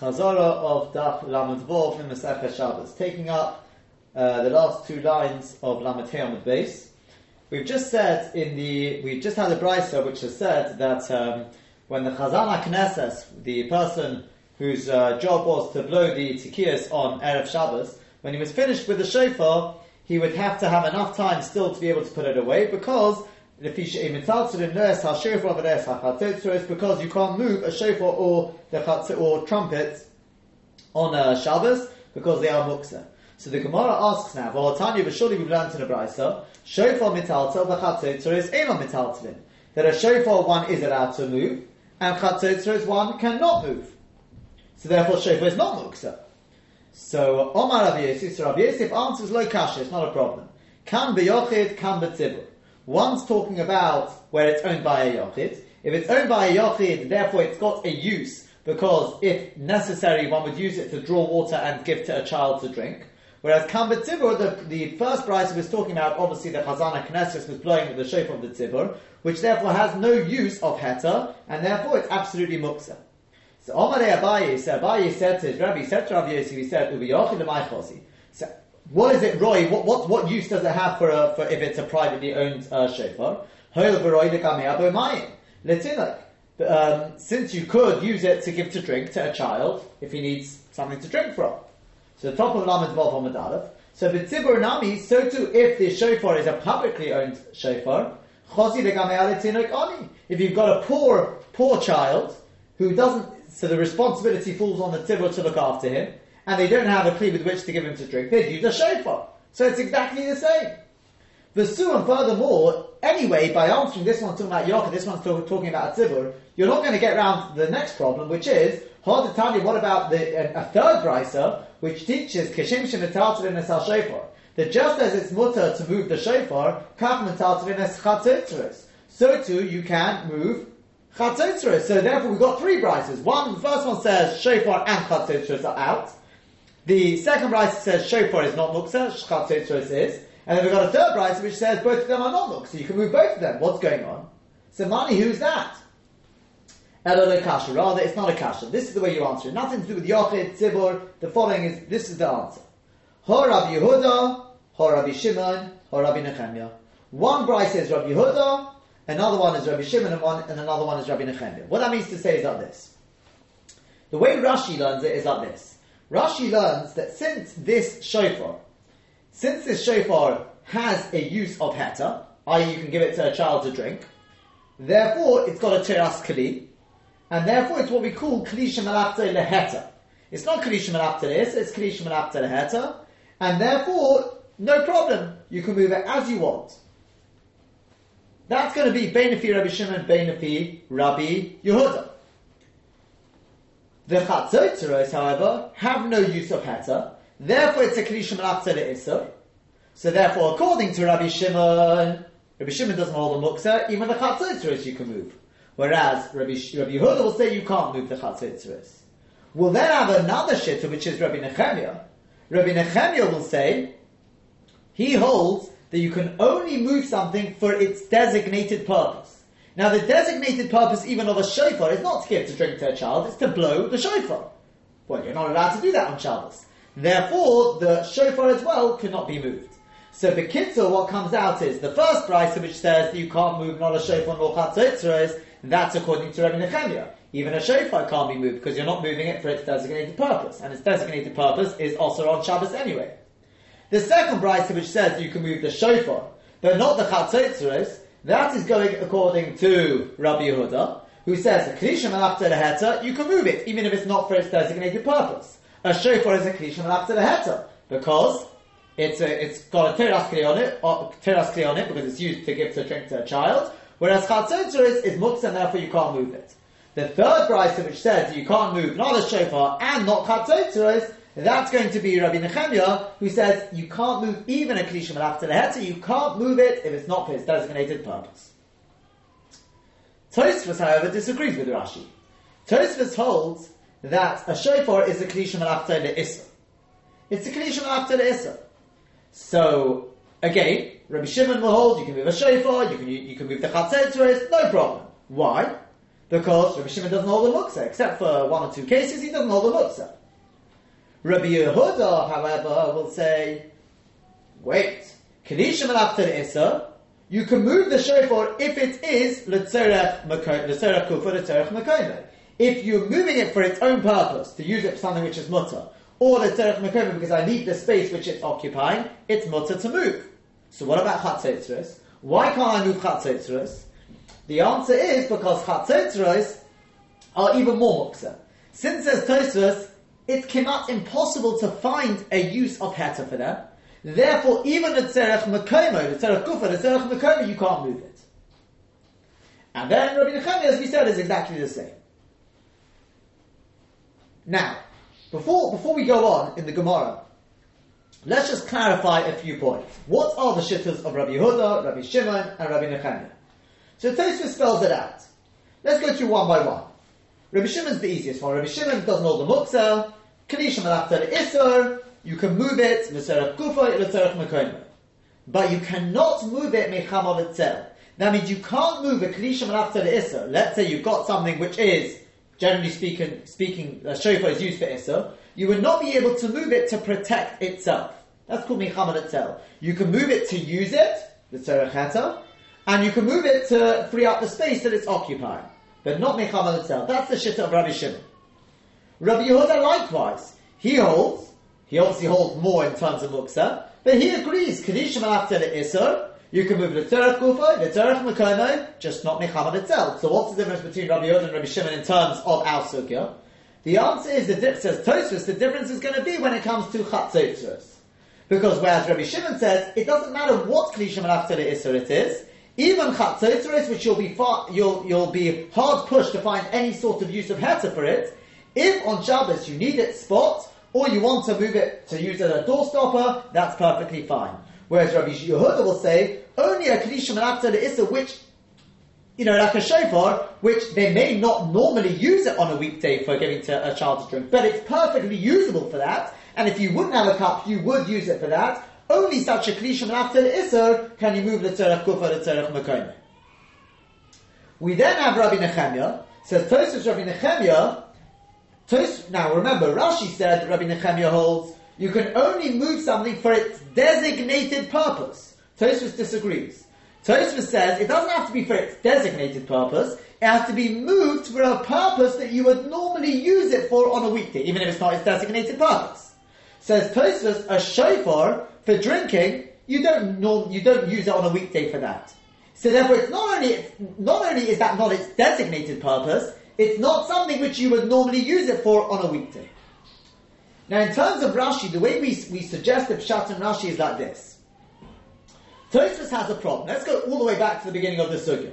Chazara of Daf Lamed Vov in Masechet Shabbos, taking up uh, the last two lines of Lamed Hey base. We've just said in the, we've just had a brisa which has said that um, when the Chazan HaKnesses, the person whose uh, job was to blow the tikiyas on Erev Shabbos, when he was finished with the shofar, he would have to have enough time still to be able to put it away because because you can't move a shofar or the or trumpet on a Shabbos because they are muksa. So the Gemara asks now, well, Tanya, but surely we've learned in the Brisa, shofar mitaltel v'chatzotzor is eno mitaltelin. That a shofar one is allowed to move, and chatzotzor is one cannot move. So therefore shofar is not muksa. So Omar Rabbi Yosef, so Rabbi Yosef answers lo kasha, it's not a problem. Can be yochid, can be tzibur. One's talking about where it's owned by a yochid. If it's owned by a yochid, therefore it's got a use because if necessary, one would use it to draw water and give to a child to drink. Whereas Kambit Tzibur, the, the first price was talking about, obviously the Chazana Knesset was blowing with the shofar of the Tzibur, which therefore has no use of Heta, and therefore it's absolutely Muksa. So Omar Abaye, so Abaye said to his Rabbi, said to Rabbi Yosef, he said, So what is it, Roy? What, what, what use does it have for, a, for if it's a privately owned uh, shofar? Um, since you could use it to give to drink to a child if he needs something to drink from. So the top of Lamed Vav Hamadalef. So the Tzibur Nami, so too if the shofar is a publicly owned shofar, if you've got a poor, poor child who doesn't, so the responsibility falls on the Tzibur to look after him, and they don't have a kli with which to give him to drink, they'd use a shofar. So it's exactly the same. The Su, and furthermore, anyway, by answering this one talking about Yochid, this one's talking about a tzibur, you're not going to get around the next problem, which is, hard to tell you what about the, a, third brisa, which teaches Kishim Shemitaltrin es al shofar, that just as it's mutter to move the shofar, kach es chatzitzeres, so too you can move chatzitzeres. So therefore we've got three brises. One, the first one says shofar and chatzitzeres are out. The second brisa says shofar is not muksa, chatzitzeres is. And then we've got a third brisa which says both of them are not muksa. You can move both of them. What's going on? So money, who's that? Kasha. Rather, it's not a kasha. This is the way you answer it. Nothing to do with Yochid, Tzibur. The following is, this is the answer. Ho Rabbi Yehuda, Ho Rabbi Shimon, Ho Rabbi Nechemia. One bride says Rabbi Yehuda, another one is Rabbi Shimon, and, one, and another one is Rabbi Nechemia. What that means to say is like this. The way Rashi learns it is like this. Rashi learns that since this shofar, since this shofar has a use of heta, i.e. you can give it to a child to drink, therefore it's got a teras kli, and therefore it's what we call Klisha Malapta Leheta. It's not Klisha Malapta Leheta, it's Klisha Malapta Leheta, and therefore, no problem, you can move it as you want. That's going to be Beinafi Rabbi Shimon, Beinafi Rabbi Yehuda. The Chatzotzeros, however, have no use of Heta, therefore it's a Klisha Malapta Le'isr. So therefore, according to Rabbi Shimon, Rabbi Shimon doesn't hold a muksa, even the Chatzotzeros you can move. Whereas Rabbi, Rabbi Yehuda will say you can't move the chatzitzeres. We'll then have another shitta, which is Rabbi Nechemia. Rabbi Nechemia will say he holds that you can only move something for its designated purpose. Now, the designated purpose even of a shofar is not to give to drink to a child; it's to blow the shofar. Well, you're not allowed to do that on Shabbos. Therefore, the shofar as well cannot be moved. So the kitzur, what comes out is the first price which says that you can't move not a shofar nor chatzitzeres that's according to Rabbi Nechemia. Even a shofar can't be moved because you're not moving it for its designated purpose, and its designated purpose is also on Shabbos anyway. The second brisa which says you can move the shofar, but not the chatzotzeres, that is going according to Rabbi Yehuda, who says a klishim after heta, you can move it even if it's not for its designated purpose. A shofar is a klishim after the heta because it's a, it's got a teras on it, or, teras on it because it's used to give to drink to a child, Whereas chatzotzer is, is muksa and therefore you can't move it. The third brisa which says you can't move not a shofar and not chatzotzer is, that's going to be Rabbi Nechemia, who says you can't move even a klishim after the heta, you can't move it if it's not for its designated purpose. Tosfos, however, disagrees with Rashi. Tosfos holds that a shofar is a klishim after the issa. It's a klishim after the issa. So Again, Rabbi Shimon will hold you can move a shofar, you can you can move the chatzetzeres, no problem. Why? Because Rabbi Shimon doesn't hold the muksa, except for one or two cases, he doesn't hold the muksa. Rabbi Yehuda, however, will say, wait, Kedishim after Issa, you can move the shofar if it is l'tzerech kufa l'tzerech mekoime. If you're moving it for its own purpose, to use it for something which is mutter, or l'tzerech mekoime because I need the space which it's occupying, it's mutter to move. So what about chatzetzres? Why can't I move chatzetzres? The answer is because chatzetzres are even more muksa. Since there's tosfos, it's kemat impossible to find a use of heta for them. Therefore, even the tzerech mekomo, the tzerech kufa, the tzerech mekomo, you can't move it. And then Rabbi Nechemia, as we said, is exactly the same. Now, before, before we go on in the Gemara, let's just clarify a few points. What are the shittas of Rabbi Yehuda, Rabbi Shimon, and Rabbi Nechemia? So Tosfos spells it out. Let's go through one by one. Rabbi Shimon's the easiest one. Rabbi Shimon doesn't hold the muksa. Kanishim after isur. You can move it. But you cannot move it mechamav itself. That means you can't move a kanishim the isur. Let's say you've got something which is generally speaking, speaking, a shofar is used for isur. You would not be able to move it to protect itself. That's called mechamad itself. You can move it to use it, the tzarechata, and you can move it to free up the space that it's occupying but not Mechamal itself. That's the shitta of Rabbi Shimon. Rabbi Yehuda likewise, he holds, he obviously holds more in terms of muksa, but he agrees, Kadishim after the Isser, you can move the Tzerach Kufa, the Tzerach Mekono, just not Mechamal itself. So what's the difference between Rabbi Yehuda and Rabbi Shimon in terms of our Sugya? The answer is, the dip says Tosfos, the difference is going to be when it comes to Chatzotzros. Because whereas Rabbi Shimon says, it doesn't matter what Klishim after the Isser it is, even chatzotzeres, which you'll be far, you'll, you'll be hard pushed to find any sort of use of heta for it, if on Shabbos you need it spot, or you want to move it to use it as a doorstopper, that's perfectly fine. Whereas Rabbi Yehuda will say, only a Kedishim and the Issa, which, you know, like a shofar, which they may not normally use it on a weekday for giving to a child to drink, but it's perfectly usable for that, and if you wouldn't have a cup, you would use it for that, only such a after the iser can you move the tzerech kufa the tzerech mekoyim. We then have Rabbi Nechemia. Says Tosfos Rabbi Nechemia. Now remember, Rashi said Rabbi Nechemia holds you can only move something for its designated purpose. Tosfos disagrees. Tosfos says it doesn't have to be for its designated purpose. It has to be moved for a purpose that you would normally use it for on a weekday, even if it's not its designated purpose. Says Tosfos, a shofar for drinking, you don't norm, you don't use it on a weekday for that. So therefore, it's not only not only is that not its designated purpose, it's not something which you would normally use it for on a weekday. Now, in terms of Rashi, the way we, we suggest that Pshat and Rashi is like this. Tosfos has a problem. Let's go all the way back to the beginning of the sugya.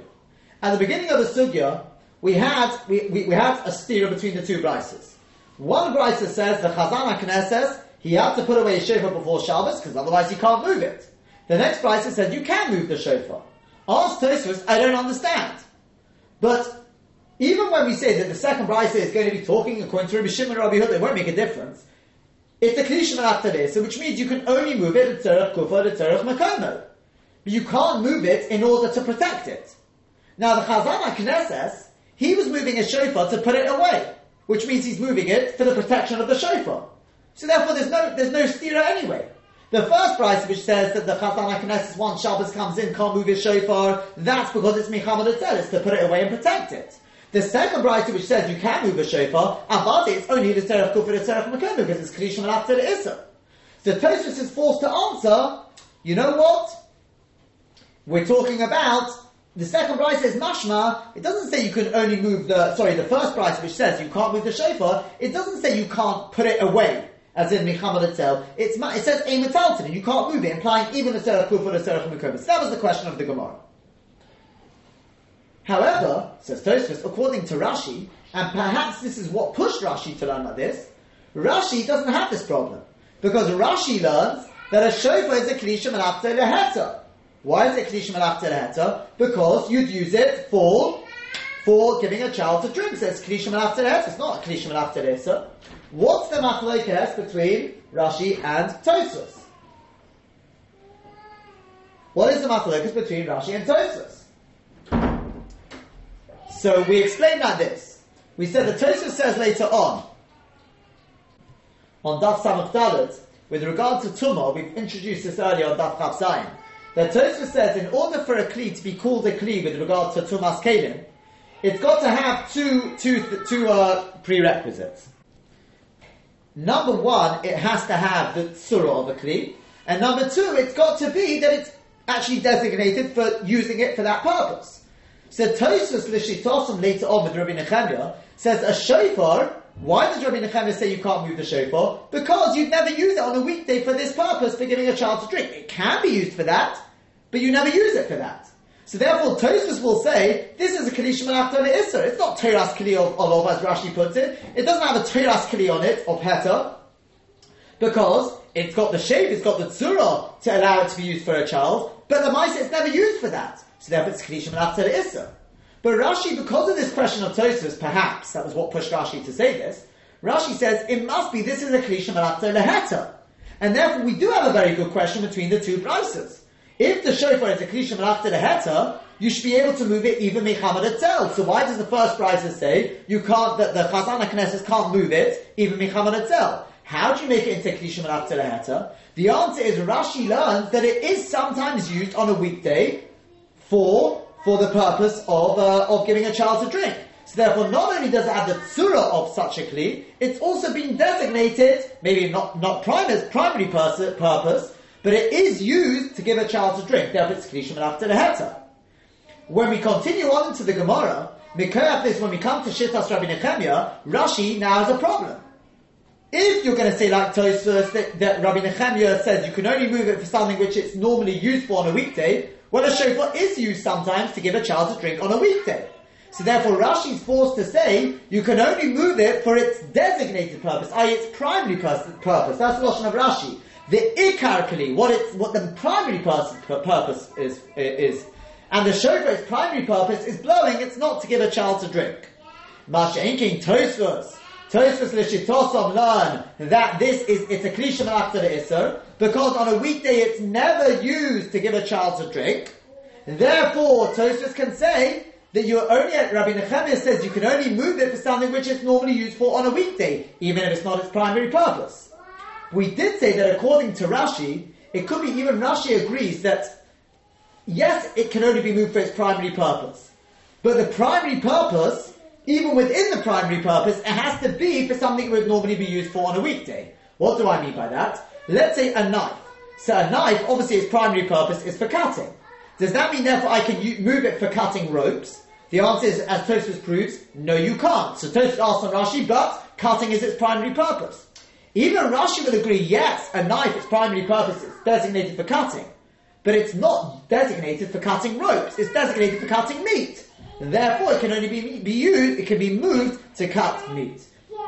At the beginning of the sugya, we had we, we, we had a steer between the two brises. One brisa says the Chazan says he had to put away his shofar before Shabbos because otherwise he can't move it. The next brisa said you can move the shofar. Ask Tosfos, I don't understand. But even when we say that the second brisa is going to be talking according to Rabbi Shimon and Rabbi Huda, it won't make a difference. It's a klishman after this, which means you can only move it at tzerach kufa, at tzerach makomo. But you can't move it in order to protect it. Now the Chazan HaKnesses, he was moving a shofar to put it away, which means he's moving it for the protection of the shofar. So therefore, there's no there's no stira anyway. The first price which says that the Chazan HaKnesses once Shabbos comes in can't move his shofar, that's because it's Michamad It's to put it away and protect it. The second price which says you can move a shofar, Avadi, it's only the Terech Kufir, the Terech Makom, because it's and after the Issa. So Tosfos is forced to answer, you know what? We're talking about the second price says mashma. It doesn't say you can only move the sorry. The first price, which says you can't move the shofar, it doesn't say you can't put it away as in Michamad itself, it's, it says a metalton, and you can't move it, implying even a Serach Kuf or a Serach Mekobus. That was the question of the Gemara. However, says Tosfos, according to Rashi, and perhaps this is what pushed Rashi to learn like this, Rashi doesn't have this problem. Because Rashi learns that a shofar is a klishim and after the heta. Why is it klishim and after the? Because you'd use it for for giving a child to drink. So it's klishim and after the. It's not a klishim and after the heta. What's the machlokes between Rashi and Tosfos? What is the machlokes between Rashi and Tosfos? So we explain like this. We said the Tosfos says later on, on Daf Samach Dalet, with regard to Tumah, we've introduced this earlier on Daf Chav Zayin, that Tosfos says in order for a Kli to be called a Kli with regard to Tumas Kalim, it's got to have two, two, two uh, prerequisites. Number one, it has to have the surah of a Kli, and number two, it's got to be that it's actually designated for using it for that purpose. So Tosfos Lishitosim later on with Rabbi Nechemia says a shofar. Why does Rabbi Nechemia say you can't move the shofar? Because you've never used it on a weekday for this purpose, for giving a child to drink. It can be used for that, but you never use it for that. So therefore, Tosfos will say this is a kli shemalachta le'isser. It's not teras kli of, of, as Rashi puts it. It doesn't have a teras kli on it of heta because it's got the shape, it's got the tzura to allow it to be used for a child, but the mice it's never used for that. So therefore it's Kedishim and Issa. But Rashi, because of this question of Tosfos, perhaps, that was what pushed Rashi to say this, Rashi says it must be this is a Kedishim and Leheta. And therefore we do have a very good question between the two prices. If the shofar is a Kedishim and Leheta, you should be able to move it even Mechamad itself. So why does the first price say you can't, that the Chazan Knesset can't move it even Mechamad itself? How do you make it into Kedishim and Leheta? The answer is Rashi learns that it is sometimes used on a weekday for for the purpose of uh, of giving a child to drink. So therefore, not only does it have the tzura of such a kli, it's also been designated, maybe not not primary, primary purpose, but it is used to give a child to drink. Therefore, it's kli heta. When we continue on into the Gemara, Mikayat is when we come to Shittas Rabbi Nechemia, Rashi now has a problem. If you're going to say like Tosfos that, that Rabbi Nechemia says you can only move it for something which it's normally used for on a weekday, well a shofar is used sometimes to give a child a drink on a weekday. So therefore Rashi is forced to say you can only move it for its designated purpose, i.e. its primary purpose. That's the notion of Rashi. The ikar kli, what it's, what the primary purpose is, is. And the shofar, its primary purpose is blowing, it's not to give a child to drink. Masha Inking Tosfos. Tosfos Lishitosom learn that this is it's a klisha the Isser because on a weekday it's never used to give a child to drink. Therefore, Tosfos can say that you're only Rabbi Nechemia says you can only move it for something which it's normally used for on a weekday, even if it's not its primary purpose. We did say that according to Rashi, it could be even Rashi agrees that yes, it can only be moved for its primary purpose, but the primary purpose even within the primary purpose, it has to be for something it would normally be used for on a weekday. What do I mean by that? Let's say a knife. So a knife, obviously its primary purpose is for cutting. Does that mean therefore I can u- move it for cutting ropes? The answer is, as Tosfos proves, no you can't. So Tosfos asks on Rashi, but cutting is its primary purpose. Even Rashi will agree, yes, a knife, its primary purpose is designated for cutting. But it's not designated for cutting ropes, it's designated for cutting meat. Therefore, it can only be, be used, it can be moved to cut meat.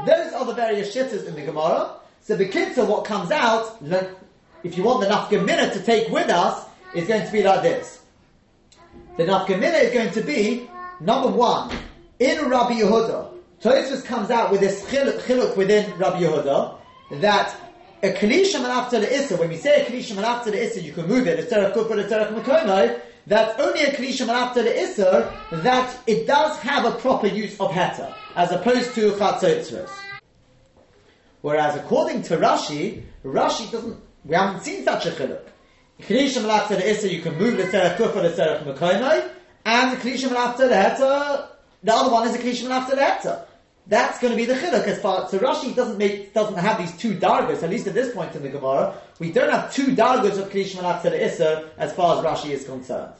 Those are the various shittas in the Gemara. So the kitzah, what comes out, if you want the nafkamina to take with us, is going to be like this. The nafkamina is going to be, number one, in Rabbi Yehuda, Tosfos comes out with this chiluk, within Rabbi Yehuda, that a kalisha after the issa, when we say a kalisha after the issa, you can move it, a terach kufra, a terach makomai, that only a Kedishim after the Isser, that it does have a proper use of Heta, as opposed to Chatzotzros. Whereas according to Rashi, Rashi doesn't, we haven't seen such a chiluk. Kedishim after the Isser, you can move the Tzerach Kufa, the Tzerach Mekoinai, and the Kedishim after the Heta, the other one is the Kedishim after the Heta. That's going to be the chiluk as far. So Rashi doesn't make doesn't have these two dargas. At least at this point in the Gemara, we don't have two dargas of Krish Manat to the as far as Rashi is concerned.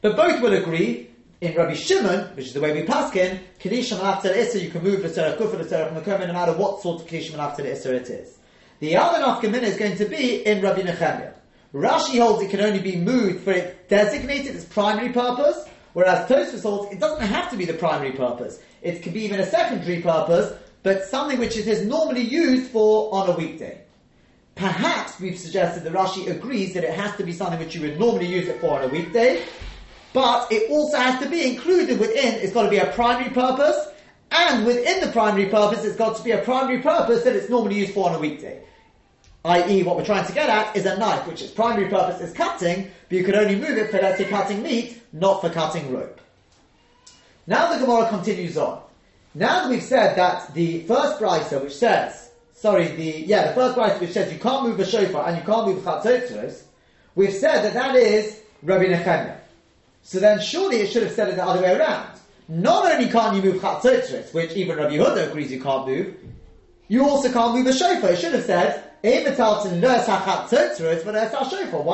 But both will agree in Rabbi Shimon, which is the way we pass in, Kedishim after the you can move the Serach Kufa, the Serach Makom, no matter what sort of Kedishim after the it is. The other Nafkamin is going to be in Rabbi Nechemia. Rashi holds it can only be moved for it designated its primary purpose, whereas Tosfos holds it doesn't have to be the primary purpose. It can be even a secondary purpose, but something which it is normally used for on a weekday. Perhaps we've suggested that Rashi agrees that it has to be something which you would normally use it for on a weekday, but it also has to be included within, it's got to be a primary purpose, and within the primary purpose, it's got to be a primary purpose that it's normally used for on a weekday. I.e., what we're trying to get at is a knife, which its primary purpose is cutting, but you can only move it for, let's say, cutting meat, not for cutting rope. Now the Gemara continues on. Now that we've said that the first brisa, which says, sorry, the yeah, the first brisa which says you can't move a shofar and you can't move chatzotzeros, we've said that that is Rabbi Nechemia. So then surely it should have said it the other way around. Not only can't you move chatzotzeros, which even Rabbi Yehuda agrees you can't move, you also can't move a shofar. It should have said. Why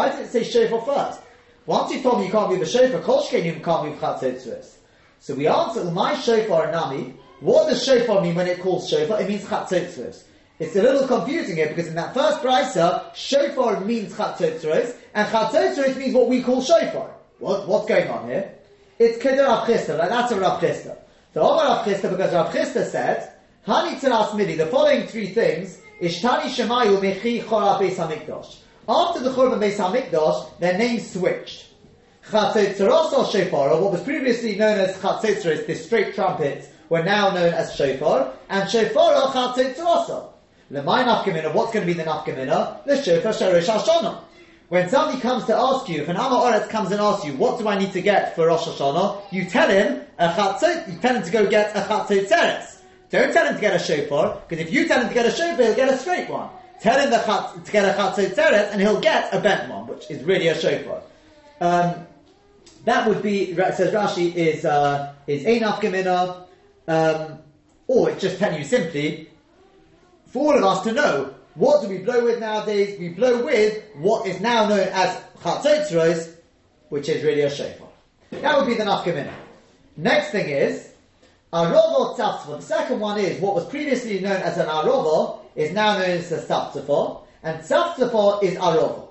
did it say shofar first? Once you told me you can't move a shofar, you can't move chatzotzeros. So we answer, my shofar and nami, what does shofar mean when it calls shofar? It means chatzotzeros. It's a little confusing here because in that first brisa, shofar means chatzotzeros, and chatzotzeros means what we call shofar. What, what's going on here? It's keder Rav Chisda, like that's a Rav Chisda. The Omar Rav Chisda, because Rav Chisda said, Hani Tzaras Midi, the following three things, Ishtani Shemayu Mechi Chora Beis HaMikdash. After the Chorban Beis HaMikdash, their names switched. Chatzotzeros or Shofar, what was previously known as Chatzotzeros, this straight trumpets, were now known as Shofar, and Shofar or Chatzotzeros. Lemay Nafkamina, what's going to be the Nafkamina? The Shofar Sharish Hashanah. When somebody comes to ask you, if an Amma Oretz comes and asks you, what do I need to get for Rosh Hashanah? You tell him a chatzot, you tell him to go get a chatzot teretz. Don't tell him to get a shofar, because if you tell him to get a shofar, he'll get a straight one. Tell him chat, to get a chatzot teretz, and he'll get a bent one, which is really a shofar. Um, that would be, says Rashi, is uh, is Einaf Gemina, um, or it's just telling you simply, for all of us to know what do we blow with nowadays? We blow with what is now known as chatzotzeros, which is really a shofar. That would be the nafkamina. Next thing is arovo tzaftzfa. The second one is what was previously known as an arovo is now known as a tzaftzfa, and tzaftzfa is arovo.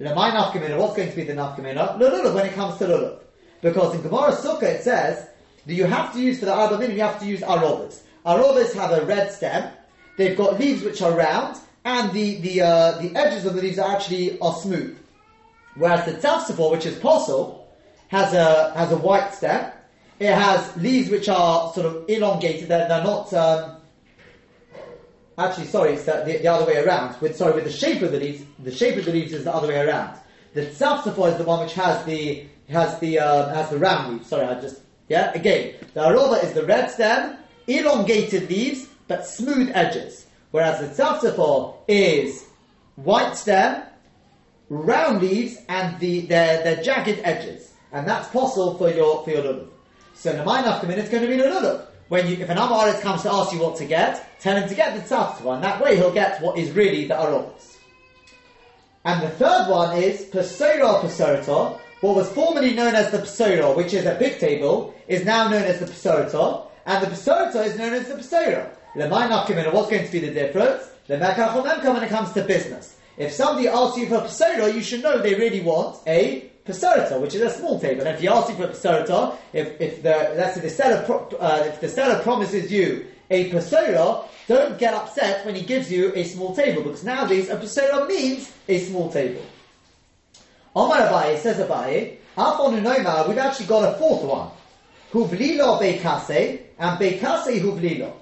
Lemay nafkamina. What's going to be the nafkamina? Lulav when it comes to lulav, because in Gemara Sukkah it says that you have to use for the arba you have to use arovas. Arovas have a red stem They've got leaves which are round, and the the uh, the edges of the leaves are actually are smooth. Whereas the tafsifol, which is possel, has a has a white stem. It has leaves which are sort of elongated. They're, they're not. Um, actually, sorry, it's the, the, the, other way around. With sorry, with the shape of the leaves, the shape of the leaves is the other way around. The tzafsifol is the one which has the has the uh, has the round leaves. Sorry, I just yeah. Again, the arova is the red stem, elongated leaves, but smooth edges. Whereas the tzafzafol is white stem, round leaves, and the their, their jagged edges. And that's possible for your for your lulav. So Namai Nafkamin, it's going to be lulav. When you, if an Amaretz comes to ask you what to get, tell him to get the tzafzafol, and that way he'll get what is really the aromas. And the third one is Pesora Pesorata, what was formerly known as the Pesora, which is a big table, is now known as the Pesorata, and the Pesorata is known as the Pesora. What's going to be the difference? When it comes to business. If somebody asks you for a pesora, you should know they really want a pesorata, which is a small table. And if he asks you for a pesorata, if, if the let's say the seller uh, if the seller promises you a pesora, don't get upset when he gives you a small table because nowadays a pesora means a small table. Omar Abaye says Abaye, Afon we've actually got a fourth one. Huvlilo Beikase and Beikase Huvlilo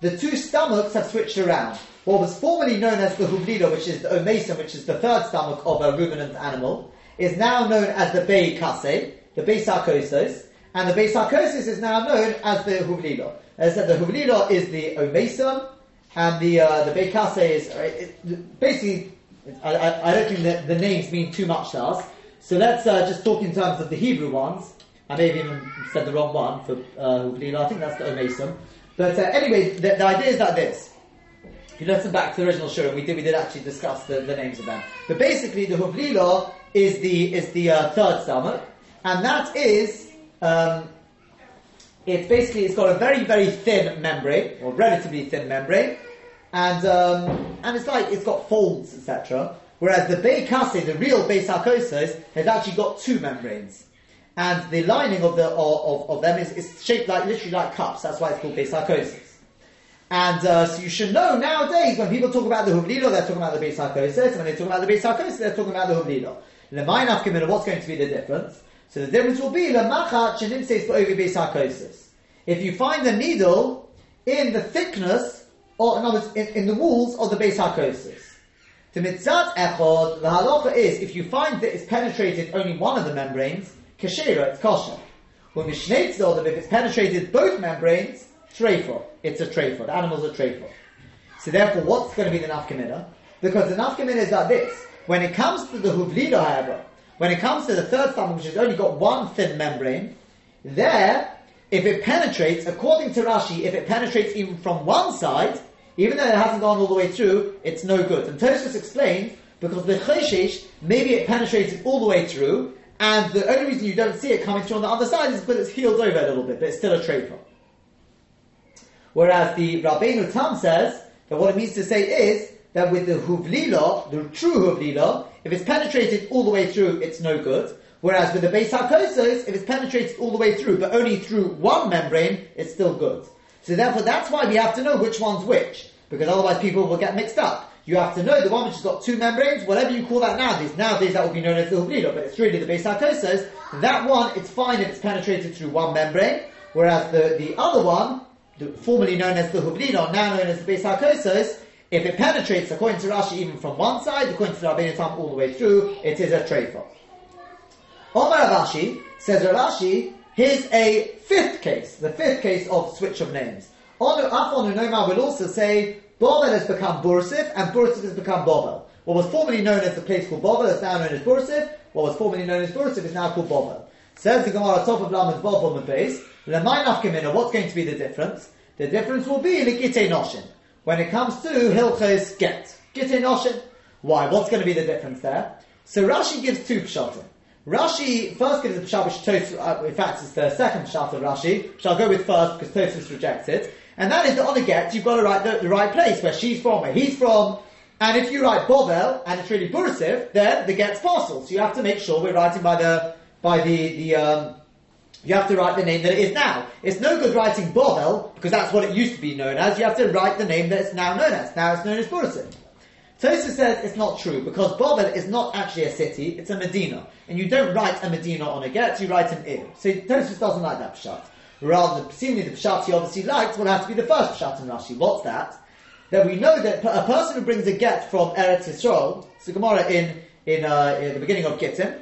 the two stomachs have switched around. What was formerly known as the Huvlila, which is the Omesim, which is the third stomach of a ruminant animal, is now known as the Bei Kase, the Bei Sarkosis, and the Bei Sarkosis is now known as the Huvlila. As I said, the Huvlila is the Omesim, and the uh, the Bei Kase is uh, basically. I, I, don't think that the names mean too much to us. So let's uh, just talk in terms of the Hebrew ones. I may have even said the wrong one for uh. I think that's the Omesim. But uh, anyway, the, the, idea is like this. If you listen back to the original shura, we did we did actually discuss the, the names of them. But basically, the huvlila is the is the uh, third stomach, and that is um, it's basically it's got a very very thin membrane or relatively thin membrane, and um, and it's like it's got folds etc. Whereas the Beikase, the real Beisarkosis, has actually got two membranes and the lining of the of, of them is, is, shaped like literally like cups. That's why it's called beisarkosis. And uh, so you should know nowadays when people talk about the huvlilo, they're talking about the beisarkosis. When they talk about the beisarkosis, they're talking about the huvlilo. Lemainaf kimina, what's going to be the difference? So the difference will be lemachat shenimseis ba'ovi beisarkosis. If you find the needle in the thickness, or in other words, in, in the walls of the beisarkosis. The mitzat echod, the halacha is if you find that it's penetrated only one of the membranes, kashira, it's kosher. When the mishnetz if it's penetrated both membranes, treifo. It's a treifo. The animal's a treifo. So therefore, what's going to be the nafkamina? Because the nafkamina is like this. When it comes to the huvlida, however, when it comes to the third stomach, which has only got one thin membrane, there, if it penetrates, according to Rashi, if it penetrates even from one side, even though it hasn't gone all the way through, it's no good. And Tosfos explains because the choshesh, maybe it penetrated all the way through, and the only reason you don't see it coming through on the other side is because it's healed over a little bit, but it's still a treifah. Whereas the Rabbeinu Tam says that what it means to say is that with the huvlila, the true huvlila, if it's penetrated all the way through, it's no good. Whereas with the Beis HaKosos, if it's penetrated all the way through, but only through one membrane, it's still good. So therefore, that's why we have to know which one's which, because otherwise people will get mixed up. You have to know the one which has got two membranes, whatever you call that nowadays. Nowadays that will be known as the Hublila, but it's really the Beis HaKosos. That one, it's fine if it's penetrated through one membrane, whereas the, the other one, the, formerly known as the Hublila, now known as the Beis HaKosos, if it penetrates, according to Rashi, even from one side, according to Rabbeinu Tam, all the way through, it is a treifah. Omar Rashi says Rashi, here's a fifth case, the fifth case of switch of names. Afon Unoma will also say Bovel has become Bursif and Bursif has become Bovel. What was formerly known as the place called Bovel is now known as Bursif. What was formerly known as Bursif is now called Bovel. Says the Gemara top of Lamed Bovel the base. Lemainach what's going to be the difference? The difference will be in the Noshin. When it comes to Hilches Get. Gite Noshin. Why? What's going to be the difference there? So Rashi gives two pshatim. Rashi first gives a pshat which Tosfos, uh, in fact, it's the second pshat of Rashi, which I'll go with first because Tosfos rejects it. And that is that on a get, you've got to write the, the, right place where she's from, where he's from. And if you write Bovel and it's really Bursiv, then the get's parcel. So you have to make sure we're writing by the by the the um, you have to write the name that it is now. It's no good writing Bovel because that's what it used to be known as. You have to write the name that it's now known as. Now it's known as Bursiv. Tosfos says it's not true because Babel is not actually a city; it's a Medina, and you don't write a Medina on a get; you write an ir. So Tosfos doesn't like that pshat. Rather, than seemingly the pshat he obviously likes will have to be the first pshat in Rashi. What's that? That we know that a person who brings a get from Eretz Yisrael, so Gemara in in, uh, in the beginning of Gittin,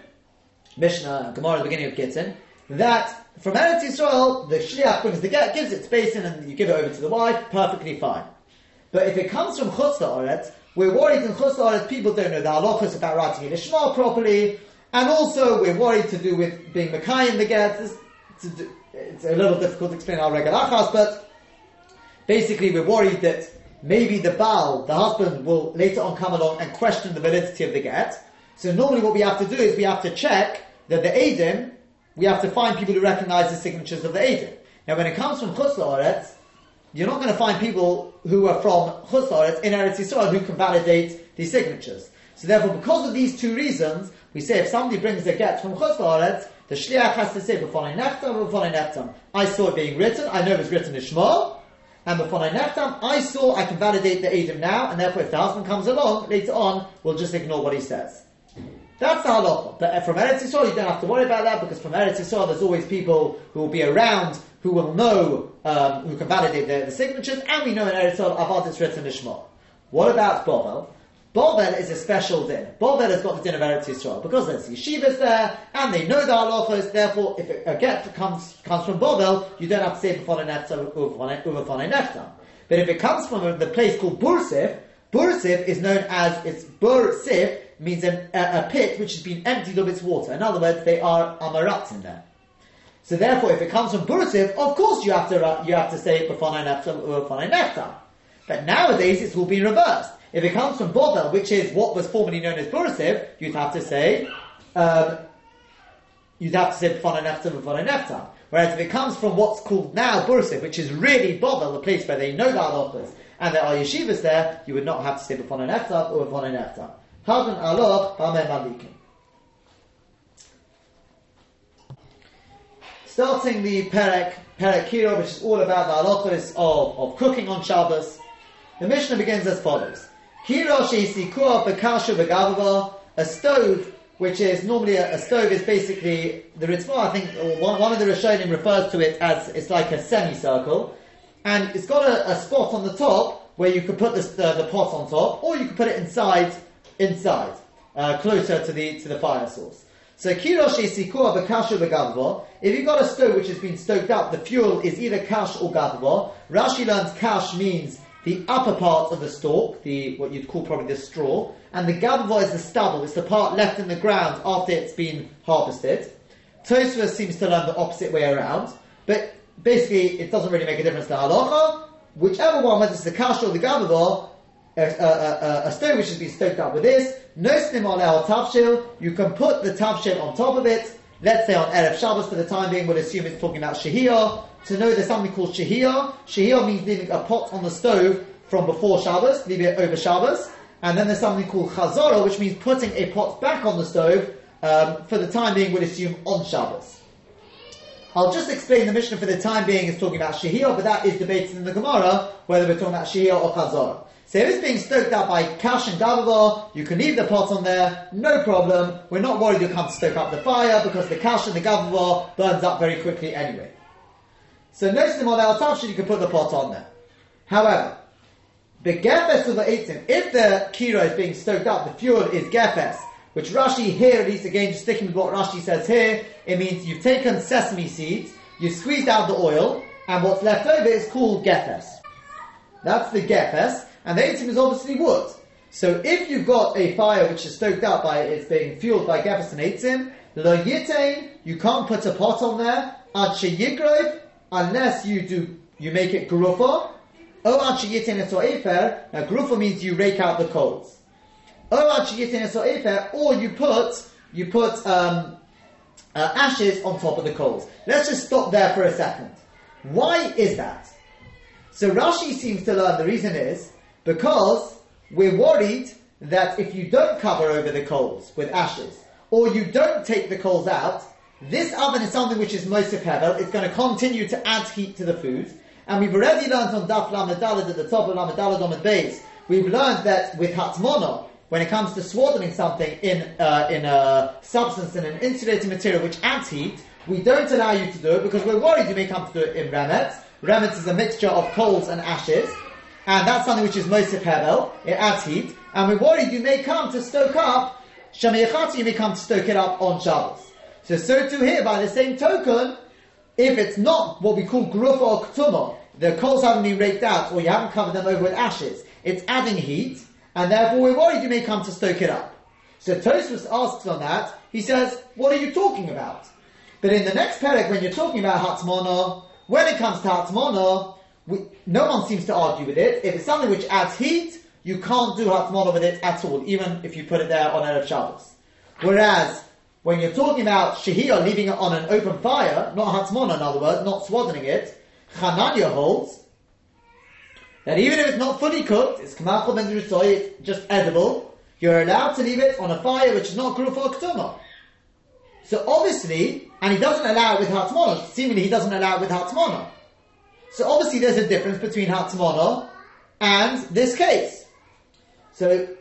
Mishnah Gemara in the beginning of Gittin, that from Eretz Yisrael the shliach brings the get, gives it to in, and you give it over to the wife, perfectly fine. But if it comes from Chutz La'aretz, we're worried in Chutz people don't know the halachas about writing in Ishmael properly, and also we're worried to do with being Makai in the get. It's, it's, a little difficult to explain our regalachas, but basically we're worried that maybe the Baal, the husband, will later on come along and question the validity of the get. So normally what we have to do is we have to check that the Adim, we have to find people who recognize the signatures of the Adim. Now when it comes from Chutz La'aretz, you're not going to find people who are from Chutz La'aretz in Eretz Yisrael who can validate these signatures. So therefore, because of these two reasons, we say if somebody brings a get from Chutz the shliach has to say b'fonei nechtam, b'fonei nechtam. I saw it being written. I know it was written in Shmuel, and b'fonei nechtam. I saw. I can validate the Adam now, and therefore, if the husband comes along later on, we'll just ignore what he says. That's the halacha. But from Eretz Yisrael, you don't have to worry about that because from Eretz Yisrael, there's always people who will be around who will know, um, who can validate the, the, signatures, and we know in Eretz Yisrael, Avad is written Ishmael. What about Bovel? Bovel is a special din. Bovel has got the din of Eretz Yisrael because there's yeshivas there, and they know the halachas. Therefore, if a get comes comes from Bovel, you don't have to say b'fonei neftam uvafonei neftam. But if it comes from the place called Bursif, Bursif is known as it's Bursif means an, a, a, pit which has been emptied of its water. In other words, they are amarat in there. So therefore, if it comes from Bursiv, of course you have to you have to say B'fanai Neftam or B'fanai Neftam. But nowadays it's all been reversed. If it comes from Bovel, which is what was formerly known as Bursiv, you'd have to say um, you'd have to say B'fanai Neftam or B'fanai Neftam. Whereas if it comes from what's called now Bursiv, which is really Bovel, the place where they know the halachas, and there are yeshivas there, you would not have to say B'fanai Neftam or B'fanai Neftam. Havan aloch malikim. Starting the Perek, Perek Kiro, which is all about the halachas of, of cooking on Shabbos, the Mishnah begins as follows. Kiro she'sikua bekashu begavava, a stove, which is normally a, a, stove is basically, the Ritva, I think, one, one of the Rishonim refers to it as, it's like a semicircle, and it's got a, a spot on the top where you could put the, the pot on top, or you could put it inside inside, uh, closer to the to the fire source. So kirosh isikua bekashu begavva. If you've got a stove which has been stoked up, the fuel is either kash or gavva. Rashi learns kash means the upper part of the stalk, the what you'd call probably the straw, and the gavva is the stubble. It's the part left in the ground after it's been harvested. Tosfos seems to learn the opposite way around, but basically it doesn't really make a difference to halacha. Whichever one, whether it's the kash or the gavva, a, a, a, a, stone which has been stoked up with this, no snim on our tavshil, you can put the tavshil on top of it, let's say on Erev Shabbos for the time being, we'll assume it's talking about shahiyah, to know there's something called shahiyah, shahiyah means leaving a pot on the stove from before Shabbos, leave it over Shabbos, and then there's something called chazorah, which means putting a pot back on the stove, um, for the time being, we'll assume on Shabbos. I'll just explain the Mishnah for the time being is talking about shahiyah, but that is debated in the Gemara, whether we're talking about shahiyah or chazorah. So if it's being stoked up by Kash and Gavava, you can leave the pot on there, no problem. We're not worried you'll come to stoke up the fire because the Kash and the Gavava burns up very quickly anyway. So notice the model you can put the pot on there. However, the Gefes of the Eitzim, if the Kira is being stoked up, the fuel is Gefes, which Rashi here, at least again, just sticking with what Rashi says here, it means you've taken sesame seeds, you've squeezed out the oil, and what's left over is called Gefes. That's the Gefes. And the Eitzim is obviously wood. So if you've got a fire which is stoked up by it's being fueled by Gefes and Eitzim, lo yitain, you can't put a pot on there, ad sheyigrov, unless you do, you make it grufa, o now grufa means you rake out the coals. O or you put, you put, um, uh, ashes on top of the coals. Let's just stop there for a second. Why is that? So Rashi seems to learn the reason is because we're worried that if you don't cover over the coals with ashes, or you don't take the coals out, this oven is something which is Mosif Hevel, it's going to continue to add heat to the food, and we've already learned on Daf Lamed at the top of Lamed on the base, we've learned that with Hatmono, when it comes to swaddling something in, uh, in a substance, in an insulating material which adds heat, we don't allow you to do it because we're worried you may come to do it in Remet. Remet is a mixture of coals and ashes, and that's something which is Mosif Hevel, it adds heat, and we're worried you may come to stoke up, Shamiyachati, you may come to stoke it up on Shabbos. So, so too here, by the same token, if it's not what we call grufa or ktuma, the coals haven't been raked out, or you haven't covered them over with ashes, it's adding heat, and therefore we're worried you may come to stoke it up. So Tosfos asks on that, he says, what are you talking about? But in the next parak, when you're talking about Hatzmona, when it comes to Hatzmona, we, no one seems to argue with it. If it's something which adds heat, you can't do Hatmona with it at all, even if you put it there on Erev Shabbos. Whereas, when you're talking about Shehiyah leaving it on an open fire, not Hatmona in other words, not swaddling it, Chananya holds that even if it's not fully cooked, it's Kamachol Ben it's just edible, you're allowed to leave it on a fire which is not Gruf or Ktuma. So obviously, and he doesn't allow it with Hatmona, seemingly he doesn't allow it with Hatmona. So obviously there's a difference between Hatzmona and this case. So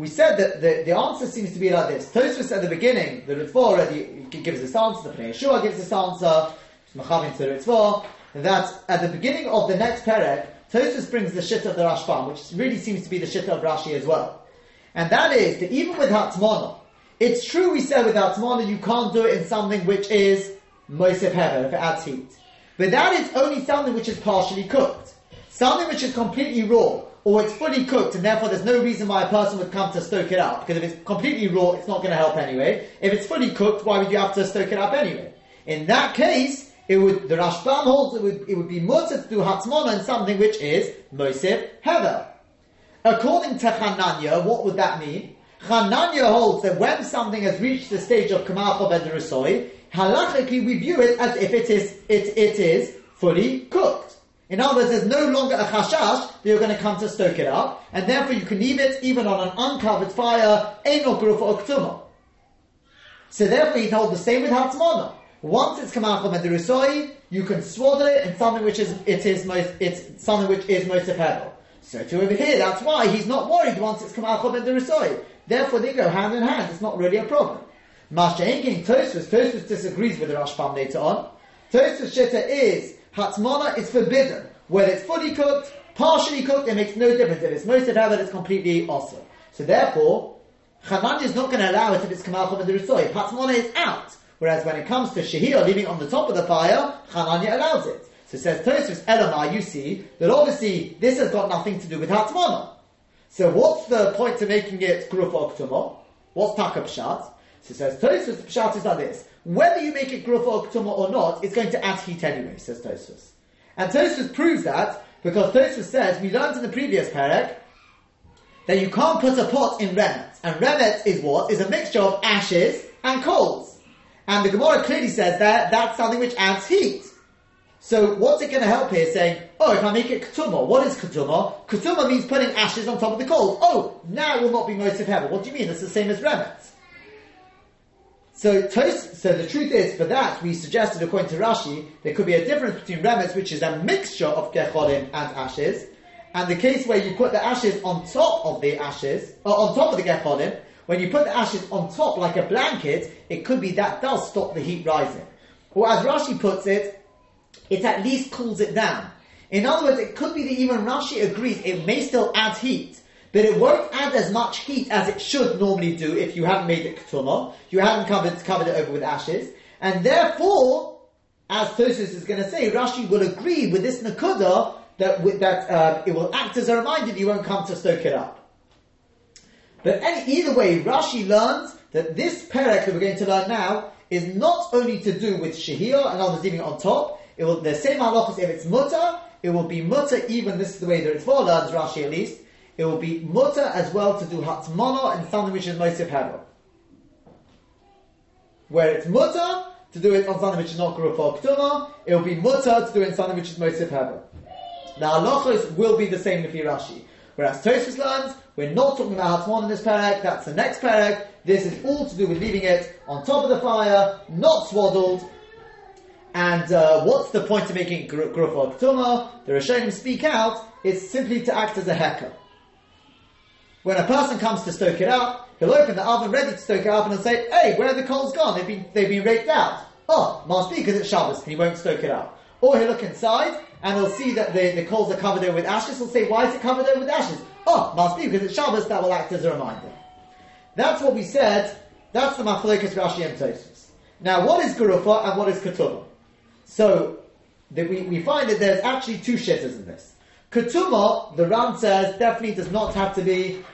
we said that the, the answer seems to be like this. Tosfos at the beginning, the Ritva already gives this answer, the Pnei Yehoshua gives this answer, Machavim to Ritva, that at the beginning of the next Perek, Tosfos brings the shit of the Rashbam, which really seems to be the shit of Rashi as well. And that is that even with Hatzmona, it's true we said with Hatzmona you can't do it in something which is Moisef Hever, if it adds heat. But that is only something which is partially cooked. Something which is completely raw, or it's fully cooked, and therefore there's no reason why a person would come to stoke it up. Because if it's completely raw, it's not going to help anyway. If it's fully cooked, why would you have to stoke it up anyway? In that case, it would the Rashbam holds it would it would be mutter to do hatzmona in something which is Mosif Heather. According to Chananya, what would that mean? Chananya holds that when something has reached the stage of Kamal and halachically we view it as if it is it, it is fully cooked. In other words, there's no longer a chashash that you're going to come to stoke it up, and therefore you can leave it even on an uncovered fire, no grufa. So therefore he told the same with hatzmana. Once it's come out from the you can swaddle it in something which is it is most it's something which is most of So to over here, that's why he's not worried once it's come out from the Therefore they go hand in hand. It's not really a problem. Masha Enkin Tosfos, Tosfos disagrees with the Rashbam later on. Tosfos Shitta is, Hatzmana is forbidden. Whether it's fully cooked, partially cooked, it makes no difference. If it's most of it, it's completely awesome. So therefore, Chananya is not going to allow it if it's kamal from the risoy. Patmona is out. Whereas when it comes to shehir, leaving on the top of the fire, Chananya allows it. So it says Tosfos Elamai, you see that obviously this has got nothing to do with Hatmana. So what's the point to making it Gruf What's Taka Pshat? So says Tosfos Pshat is like this. Whether you make it Gruf or or not, it's going to add heat anyway, says Tosfos. And Tosfos proves that because Tosfos says, we learned in the previous parak, that you can't put a pot in remet. And remet is what? Is a mixture of ashes and coals. And the Gemara clearly says that that's something which adds heat. So what's it going to help here saying, oh, if I make it ketuma, what is ketuma? Ketuma means putting ashes on top of the coals. Oh, now it will not be most of heaven. What do you mean? It's the same as remet. So, so the truth is, for that, we suggested, according to Rashi, there could be a difference between remes, which is a mixture of gecholim and ashes, and the case where you put the ashes on top of the ashes, or on top of the gecholim, when you put the ashes on top like a blanket, it could be that does stop the heat rising. Or as Rashi puts it, it at least cools it down. In other words, it could be that even Rashi agrees it may still add heat, but it won't add as much heat as it should normally do if you haven't made it ketuma, you haven't covered, covered it over with ashes, and therefore, as Tosfos is going to say, Rashi will agree with this nakuda that that um, it will act as a reminder that you won't come to stoke it up. But any, either way, Rashi learns that this perek that we're going to learn now is not only to do with shehir and others leaving it on top. It will the same halachas if it's mutter. It will be mutter even this is the way that it's for learns Rashi at least. It will be mutter as well to do hatmana and something which is mosif hevel. Where it's mutter to do it on something which is not it will be mutter to do it on something which is mosif hevel. The halachos will be the same if Rashi. Whereas Tosfos learns, we're not talking about Hatmon in this parak, that's the next parak. This is all to do with leaving it on top of the fire, not swaddled. And uh, what's the point of making Gruf or Ktuma? The Rishonim speak out, it's simply to act as a hecker. When a person comes to stoke it up, he'll open the oven ready to stoke it up and he'll say, hey, where are the coals gone? They've been, they've been raked out. Oh, must be because it's Shabbos and he won't stoke it up. Or he'll look inside and he'll see that the, the coals are covered over with ashes. He'll say, why is it covered over with ashes? Oh, must be because it's Shabbos, that will act as a reminder. That's what we said. That's the Machlokas Rashi and. Now, what is Garufa and what is Ketuma? So, we, we find that there's actually two shitters in this. Ketuma, the Ran says, definitely does not have to be,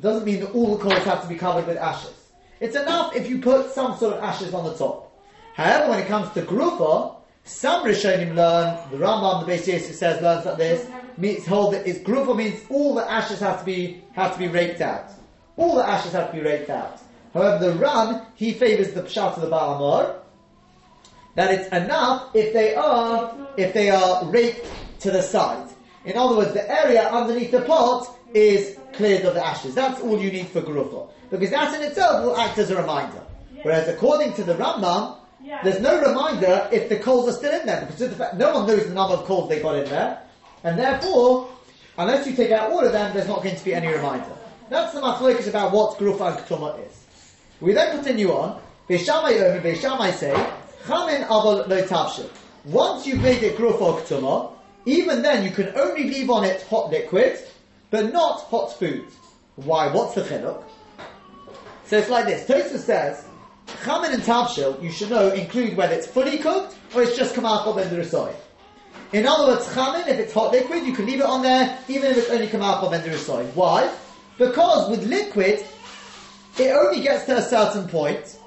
doesn't mean that all the coals have to be covered with ashes. It's enough if you put some sort of ashes on the top. However, when it comes to Garufa, some Rishonim learn, the Rambam, the Beis Yosef says, learns like this, means hold that it's grufa means all the ashes have to be, have to be raked out. All the ashes have to be raked out. However, the Ran, he favors the Pshat of the Baal HaMaor, that it's enough if they are, if they are raked to the side. In other words, the area underneath the pot is cleared of the ashes. That's all you need for grufa. Because that in itself will act as a reminder. Whereas according to the Rambam, there's no reminder if the coals are still in there because fact no one knows the number of coals they got in there, and therefore, unless you take out all of them, there's not going to be any reminder. That's the machlokes about what grufa and ketuma is. We then continue on. Beishamai Omer, Beishamai say, Chamin avol lo. Once you've made it grufa or ketuma, even then you can only leave on it hot liquid, but not hot food. Why? What's the chiluk? So it's like this. Tosfos says Chamin and Tavshil, you should know, include whether it's fully cooked or it's just Kamachol Ben Risoy. In other words, Chamin, if it's hot liquid, you can leave it on there even if it's only Kamachol Ben Risoy. Why? Because with liquid, it only gets to a certain point.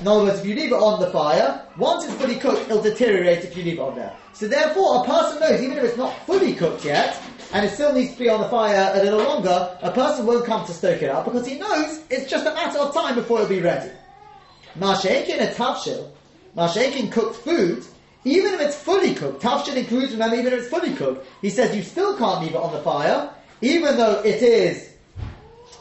In other words, if you leave it on the fire, once it's fully cooked, it'll deteriorate if you leave it on there. So therefore, a person knows, even if it's not fully cooked yet, and it still needs to be on the fire a little longer, a person won't come to stoke it up because he knows it's just a matter of time before it'll be ready. Mashakin a tafshil, Mashakin cooked food, even if it's fully cooked, tafshil includes, remember, even if it's fully cooked, he says you still can't leave it on the fire, even though it is,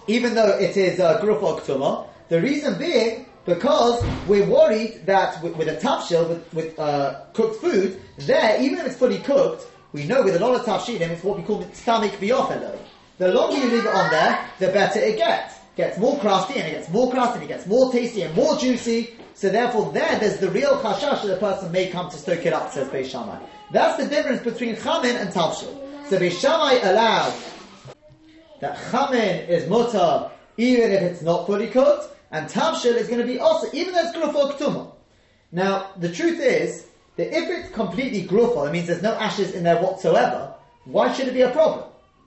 even though it is uh, gruf. The reason being, because we're worried that with, with a tafshil, with, with uh, cooked food, there, even if it's fully cooked, we know with a lot of tafshilim, it's what we call the stomach biofelo. The longer you leave it on there, the better it gets It gets more crusty and it gets more crusty and it gets more tasty and more juicy. So therefore there, there's the real chashash that the person may come to stoke it up, says Beis. That's the difference between chamin and tavshil. So Beis Shammai allows that chamin is mutter even if it's not fully cooked, and tavshil is going to be also, even though it's grufa ktuma. Now, the truth is that if it's completely grufa, it means there's no ashes in there whatsoever, why should it be a problem?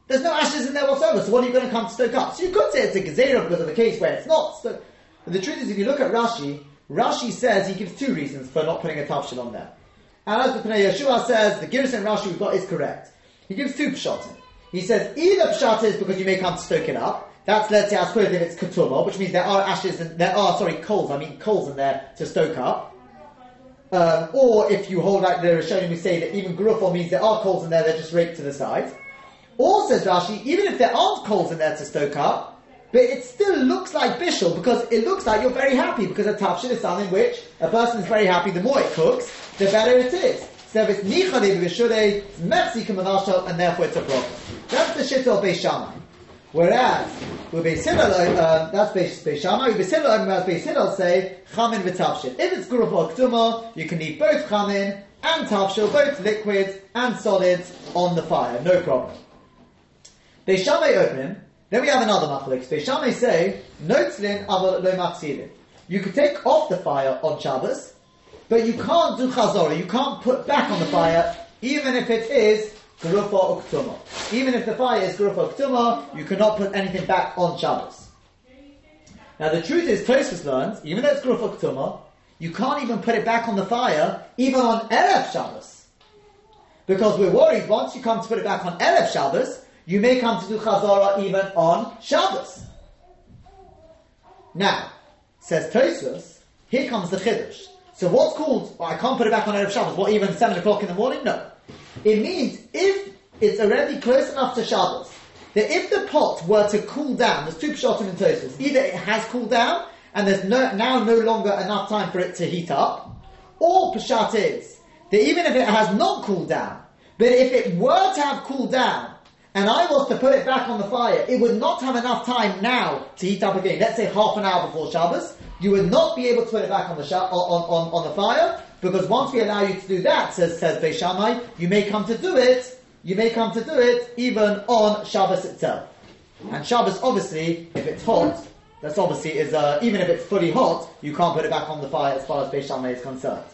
There's no ashes in there whatsoever, so what are you going to come to stoke up? So you could say it's a gezerah because of a case where it's not. But the truth is, if you look at Rashi, Rashi says he gives two reasons for not putting a tavshil on there. And as the Pnei Yehoshua says, the Gerson Rashi we've got is correct. He gives two pshatim. He says either pshat is because you may come to stoke it up. That's let's say I suppose if it's ketuma, which means there are ashes and there are sorry coals. I mean coals in there to stoke up. Um, or if you hold out the Rishonim, we say that even grufo means there are coals in there, they're just raked to the side. Or says Rashi, even if there aren't coals in there to stoke up, but it still looks like bishul because it looks like you're very happy because a tafshin is something which a person is very happy. The more it cooks, the better it is. So if it's nichade b'vishure, mepsi kamanashal, and therefore it's a problem. That's the shit of Beishamai. Whereas with Beis Hillel, uh, that's Beis Beis Shammai. With Beis Hillel, whereas Beis Hillel say chamin v'tavshil. If it's guruf or ktuma, you can leave both chamin and tavshil, both liquids and solids, on the fire. No problem. Beis Shammai. Then we have another machlek. Beis say notzlin aval lo machzilin. You could take off the fire on Shabbos, but you can't do chazorah. You can't put back on the fire, even if it is Gerufa or Ktuma. Even if the fire is Gerufa or Ktuma, you cannot put anything back on Shabbos. Now the truth is, Tosfos learns, even though it's Gerufa or Ktuma, you can't even put it back on the fire, even on Erev Shabbos. Because we're worried, once you come to put it back on Erev Shabbos, you may come to do Chazara even on Shabbos. Now, says Tosfos, here comes the Chiddush. So what's called, well, I can't put it back on Erev Shabbos, what, even 7 o'clock in the morning? No. It means if it's already close enough to Shabbos, that if the pot were to cool down, there's two pshatim in Tosfos, either it has cooled down, and there's no, now no longer enough time for it to heat up, or pshat is, that even if it has not cooled down, but if it were to have cooled down, and I was to put it back on the fire, it would not have enough time now to heat up again. Let's say half an hour before Shabbos, you would not be able to put it back on the, on, on, on the fire, because once we allow you to do that, says says Beishamai, you may come to do it. You may come to do it even on Shabbos itself. And Shabbos, obviously, if it's hot, that's obviously is uh, even if it's fully hot, you can't put it back on the fire as far as Beishamai is concerned.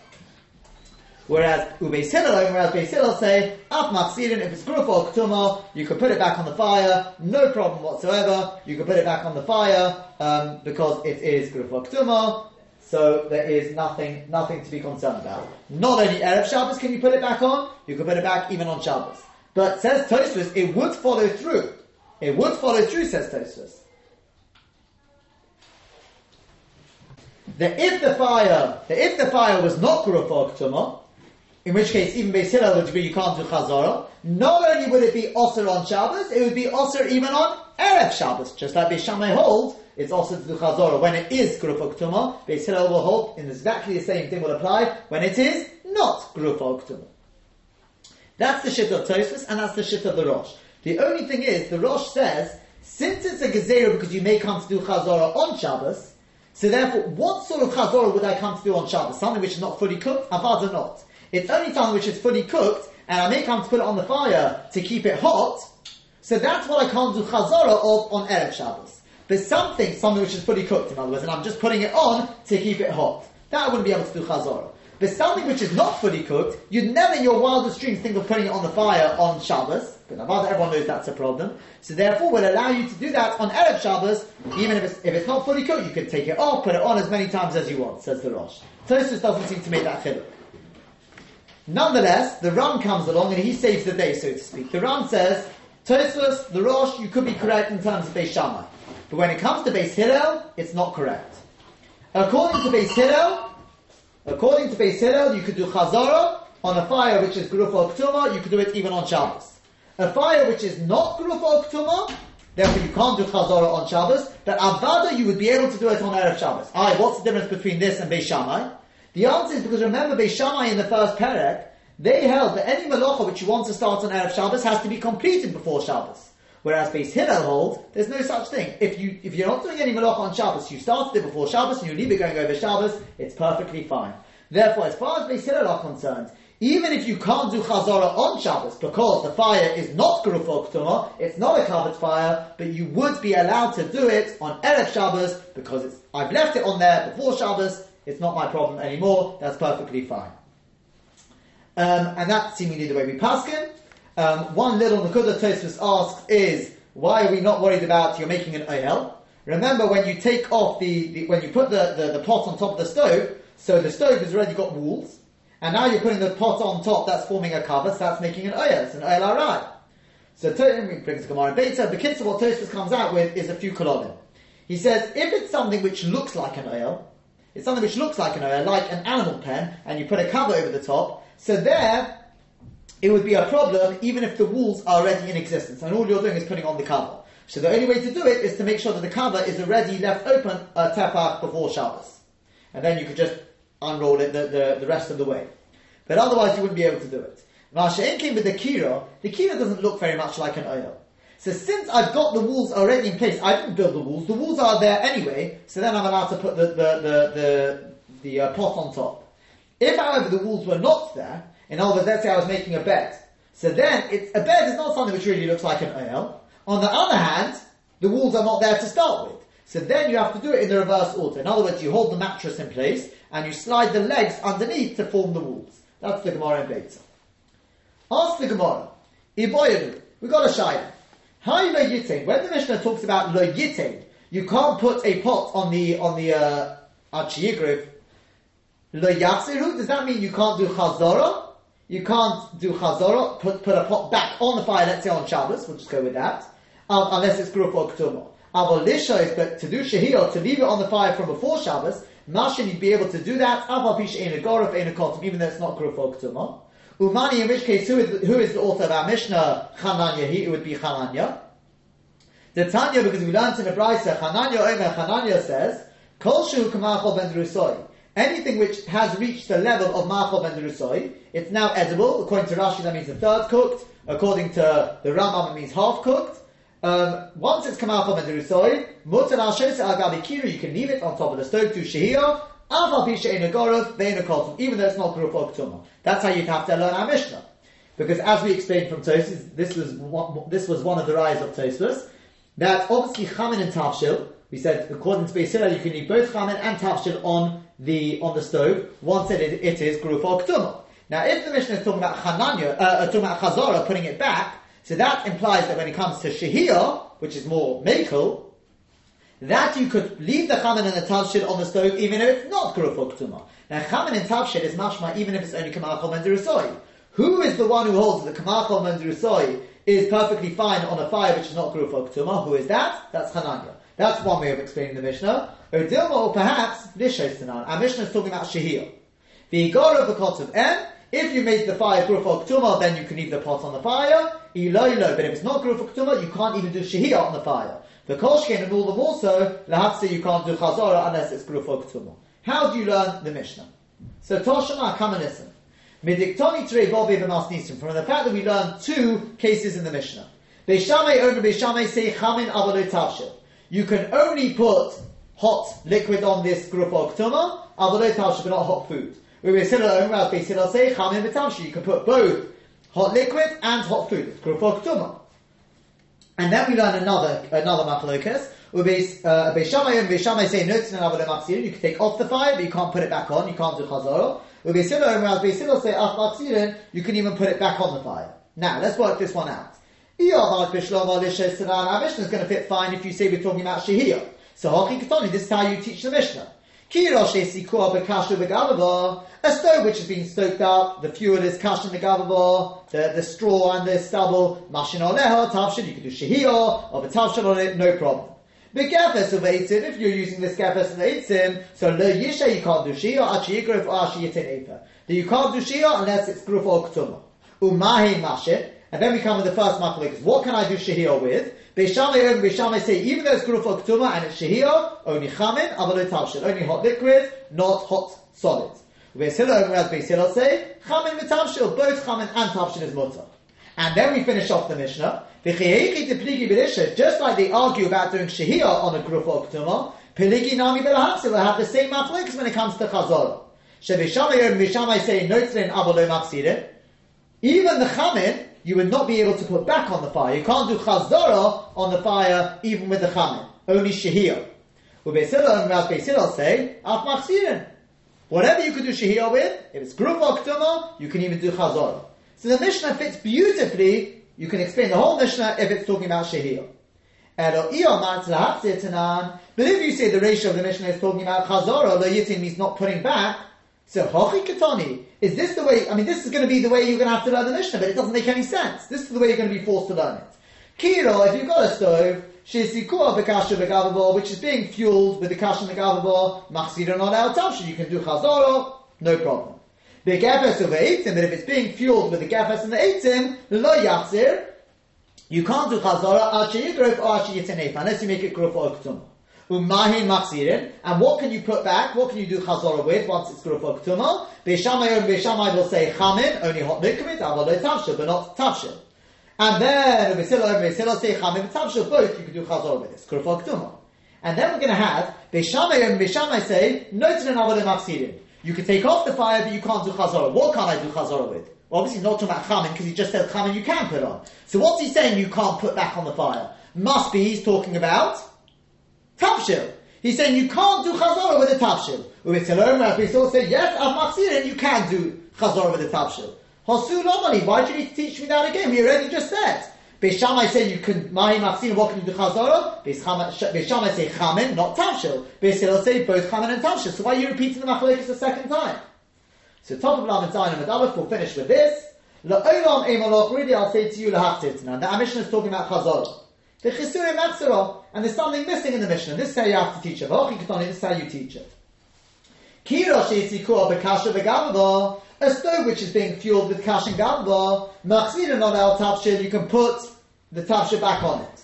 Whereas Ubeis Hillel, whereas Beis Hillel say, Af if it's Gruf or you can put it back on the fire, no problem whatsoever. You can put it back on the fire um, because it is Gruf or so there is nothing, nothing to be concerned about. Not only Erev Shabbos can you put it back on, you can put it back even on Shabbos. But says Tosfos, it would follow through. It would follow through, says Tosfos. That if the fire, that if the fire was not Guruf or in which case even Beis Hillel would agree you can't do Chazorah, not only would it be Osir on Shabbos, it would be Osir even on Erev Shabbos, just like Beis Shammai holds, it's also to do Chazorah when it is Grufa Ktuma. Beis Hillel will hold, in exactly the same thing will apply when it is not Grufa Ktuma. That's the shit of Tosfos, and that's the shit of the Rosh. The only thing is, the Rosh says, since it's a Gezerah because you may come to do Chazorah on Shabbos, so therefore, what sort of Chazorah would I come to do on Shabbos? Something which is not fully cooked? Avada not. It's only something which is fully cooked, and I may come to put it on the fire to keep it hot, so that's what I can't do Chazorah of on Erev Shabbos. There's something, something which is fully cooked, in other words, and I'm just putting it on to keep it hot. That I wouldn't be able to do chazorah. But something which is not fully cooked, you'd never in your wildest dreams think of putting it on the fire on Shabbos, but everyone knows that's a problem. So therefore, we'll allow you to do that on Erev Shabbos, even if it's, if it's not fully cooked, you can take it off, put it on as many times as you want, says the Rosh. Tosfos doesn't seem to make that chiluk. Nonetheless, the Ran comes along and he saves the day, so to speak. The Ran says, Tosfos, the Rosh, you could be correct in terms of Beis Shammai. But when it comes to Beis Hillel, it's not correct. According to Beis Hillel, according to Beis Hillel, you could do Chazara on a fire which is Grufa or Ktuma, you could do it even on Shabbos. A fire which is not Grufa or Ktuma, therefore you can't do Chazara on Shabbos, but Avada you would be able to do it on Erev Shabbos. Alright, what's the difference between this and Beis Shammai? The answer is because remember Beis Shammai in the first Perek, they held that any malacha which you want to start on Erev Shabbos has to be completed before Shabbos. Whereas Beis Hillel holds, there's no such thing. If you if you're not doing any malach on Shabbos, you started it before Shabbos and you leave it going over Shabbos, it's perfectly fine. Therefore, as far as Beis Hillel are concerned, even if you can't do chazara on Shabbos because the fire is not ktuma, it's not a covered fire, but you would be allowed to do it on erev Shabbos because it's, I've left it on there before Shabbos. It's not my problem anymore. That's perfectly fine. Um, and that's seemingly the way we paskin. Um, one little nakuda Tosfos asks is why are we not worried about you're making an oil? Remember when you take off the, the when you put the, the, the pot on top of the stove, so the stove has already got walls. And now you're putting the pot on top, that's forming a cover, so that's making an oil. It's an oil. So Tosfos brings Gemara Beitzah. The kids of what Tosfos comes out with is a few kolodim. He says, if it's something which looks like an oil, it's something which looks like an oil, like an animal pen, and you put a cover over the top, so there, it would be a problem even if the walls are already in existence, and all you're doing is putting on the cover. So the only way to do it is to make sure that the cover is already left open uh, tefach before Shabbos. And then you could just unroll it the, the, the rest of the way. But otherwise you wouldn't be able to do it. Masha'in came with the kira. The kira doesn't look very much like an oil. So since I've got the walls already in place, I didn't build the walls. The walls are there anyway. So then I'm allowed to put the the the the, the uh, pot on top. If, however, the walls were not there, in other words, let's say I was making a bed. So then, it's, a bed is not something which really looks like an oil. On the other hand, the walls are not there to start with. So then you have to do it in the reverse order. In other words, you hold the mattress in place and you slide the legs underneath to form the walls. That's the Gemara in Beitzah. Ask the Gemara, Iboyadu, we got a shayla. How you lo yitain? When the Mishnah talks about lo yitain, you can't put a pot on the on the uh, Lo yachziru, does that mean you can't do chazorah? You can't do chazorah, put, put a pot back on the fire, let's say on Shabbos, we'll just go with that, um, unless it's gruf or ketuma. Avolisha is, but to do shahir, to leave it on the fire from before Shabbos, Mashin, you'd be able to do that, avapish ein a gorif, ein a kotum, even though it's not gruf or ketuma. Umani, in which case, who is, who is the author of our Mishnah, Chananya, he, it would be Chananya. The Tanya, because we learned in the Brisa, Chananya Omer, Chananya says, Kol shu kamachol ben. Anything which has reached the level of ma'achol ben derusoi, it's now edible. According to Rashi, that means a third cooked. According to the Rambam, it means half cooked. Um, once it's come out from derusoi, mutar al you can leave it on top of the stove to shehiyah, even though it's not kuruf That's how you'd have to learn our Mishnah. Because as we explained from Tosfos, this was one, this was one of the rise of Tosfos, that obviously chamin and tafshil, we said according to Beis you can eat both chamin and tafshil on the on the stove. One said it, it is gruf or ktuma. Now, if the Mishnah is talking about chananya, uh, uh, talking about chazara, putting it back, so that implies that when it comes to shahir, which is more makel, that you could leave the chaman and the tavshid on the stove even if it's not gruf or ktuma. Now, chaman and tavshid is mashma even if it's only kamal and Who is the one who holds that kamal and is perfectly fine on a fire which is not gruf or ktuma? Who is that? That's chananya. That's one way of explaining the Mishnah. Or perhaps Lishaistanan. Our Mishnah is talking about Shahir. The Igor of the pot of M, if you make the fire Gruf Ktuma, then you can leave the pot on the fire. Iloilo, but if it's not Gruf Ktuma, you can't even do Shahir on the fire. The Kolshkin and all the more so, Lahatsi, you can't do Chazora unless it's Gruf Ktuma. How do you learn the Mishnah? So Toshana, come and listen. Midiktoni Trei Bobi From the fact that we learn two cases in the Mishnah. Beishamay Omer Beishamay say Chamin Avalot Tavshil. You can only put hot liquid on this group of ktuma, but not hot food. You can put both hot liquid and hot food. Group of ktuma. And then we learn another another machlokas. Uh, Beishamay and Beishamay say no You can take off the fire, but you can't put it back on. You can't do chazor. Beisilo say You can even put it back on the fire. Now let's work this one out. Our Mishnah is going to fit fine if you say we're talking about Shehiyah. So Ketoni, this is how you teach the Mishnah. A stove which has been stoked up, the fuel is kash in the gavavor, the, the straw and the stubble, mashin oleha, tavshin, you can do shehiyah, or the tavshin on it, no problem. The gafes of eitzim, if you're using this gafes of eitzim, so le yisha you can't do shehiyah, achi yigruf, or achi yitin. You can't do shehiyah unless it's gruf or. Umahi mashit, and then we come with the first machlekes. What can I do shehiyah with? Beishamay and Beishamay say even though it's gruf or ketuma and it's shehiyah, only chamin, avalot only hot liquid, not hot solid. Beis and Beis Hillel say chamin v'tavshil, both chamin and tavshil is mutter. And then we finish off the Mishnah. Just like they argue about doing shehiyah on a gruf or ketuma, piligi nami have the same machlekes when it comes to chazorah. Shebishamay and Bishamay say Notzrin Avalo. Even the Chamin, you would not be able to put back on the fire. You can't do Chazara on the fire even with the Chamin. Only Shehiyah. And say. Whatever you could do Shehiyah with, if it's Gruf or Ktuma, you can even do Chazara. So the Mishnah fits beautifully. You can explain the whole Mishnah if it's talking about Shehiyah. But if you say the ratio of the Mishnah is talking about Chazara, the Yitin means not putting back, so Hochi Katani, is this the way, I mean this is going to be the way you're going to have to learn the Mishnah, but it doesn't make any sense. This is the way you're going to be forced to learn it. Kiro, if you've got a stove, Shisikua Bekasha Begavabor, which is being fueled with the Kasha Begavabor, Machsira not El Tavshi, you can do Chazara, no problem. The Gefes of the Eitim, but if it's being fueled with the Gefes and the Eitim, Lo Yachzir, you can't do Chazara, Achi Yigrov or Achi Yitinef, unless you make it Gruf or Ktum. Umahin machzirin. And what can you put back? What can you do chazorah with once it's gruf or ktuma? Beishamai and Beishamai will say chamin, only hot liquid, avalo tavshil, but not tavshil. And then Beisila and Beisila say chamin tavshil, both you can do chazorah with this, gruf or ktuma. And then we're going to have Beishamai and Beishamai say notin and avalo machzirin. You can take off the fire, but you can't do chazorah. What can I do chazorah with? Well, obviously not talking about chamin because he just said chamin you can put on. So what's he saying you can't put back on the fire? Must be he's talking about Tavshil. He's saying you can't do chazorah with a tavshil. We still say yes, and you can do chazorah with a tavshil. Hasu lomani. Why do you need to teach me that again? We already just said. Beishamai say you can mahi machzir. What can you do chazorah? Beishamai say chamin, not tavshil. Beisil say both chamin and tavshil. So why are you repeating the machlekes a second time? So top of Lamed Zayin and Aleph, we'll finish with this. La'olam emalach. Really, I'll say to you lahachtit. Now the Mishnah is talking about chazorah. The chisurim machzorah and there's something missing in the Mishnah. This is how you have to teach it. This is how you teach it. A stove which is being fueled with kash and gamba, machzira not al tafshir, you can put the tafshir back on it.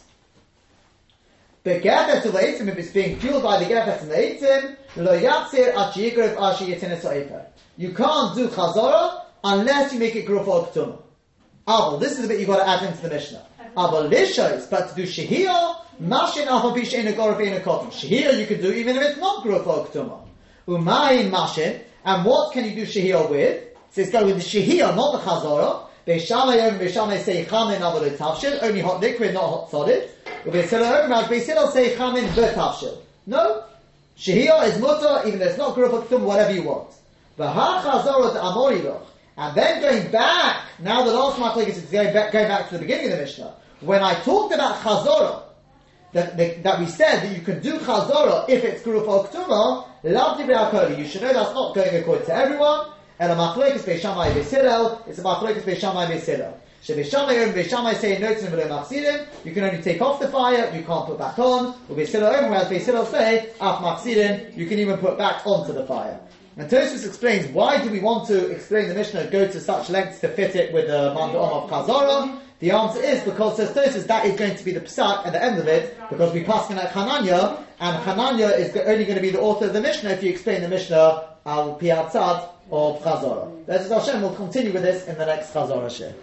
But gefes of eitim, if it's being fueled by the gefes and the eitim, lo yatzir at yigrif ashi yitin You can't do chazara unless you make it gruf or k'tumah. Ah, this is the bit you've got to add into the Mishnah. But to do mashin afabish in a gorf in a cotton. Shehiyah you can do even if it's not gruf or ktuma. Umayin mashin, and what can you do shehiyah with? So it's with the shehiyah, not the chazorah. Beishamay and Beishamay say chamin avalot tafshil, only hot liquid, not hot solid. Beisila Omraj, Beisila say chamin tafshil. No, shehiyah is mutter, even though it's not ktuma, whatever you want. V'ha chazorah amoriloch. And then going back, now the last machlekes is going back, going back to the beginning of the Mishnah. When I talked about chazorah, that, that we said that you can do chazorah if it's gruf or ktuma, lav You should know that's not going according to everyone. And a machlekes beishamai beisirel, it's a machlekes beishamai beisirel. Shebeshamay and Beshamay say notes in Machsidim, you can only take off the fire, you can't put back on. Or Besilo whereas Besilo say, Af Machsidim, you can even put back onto the fire. And Tosfos explains why do we want to explain the Mishnah go to such lengths to fit it with the Mandam of Chazara? The answer is because says Tosfos that is going to be the psak at the end of it because we pass in at Hananya and Hananya is only going to be the author of the Mishnah if you explain the Mishnah al Piatzad of Chazara. That's Hashem. We'll continue with this in the next Chazara share.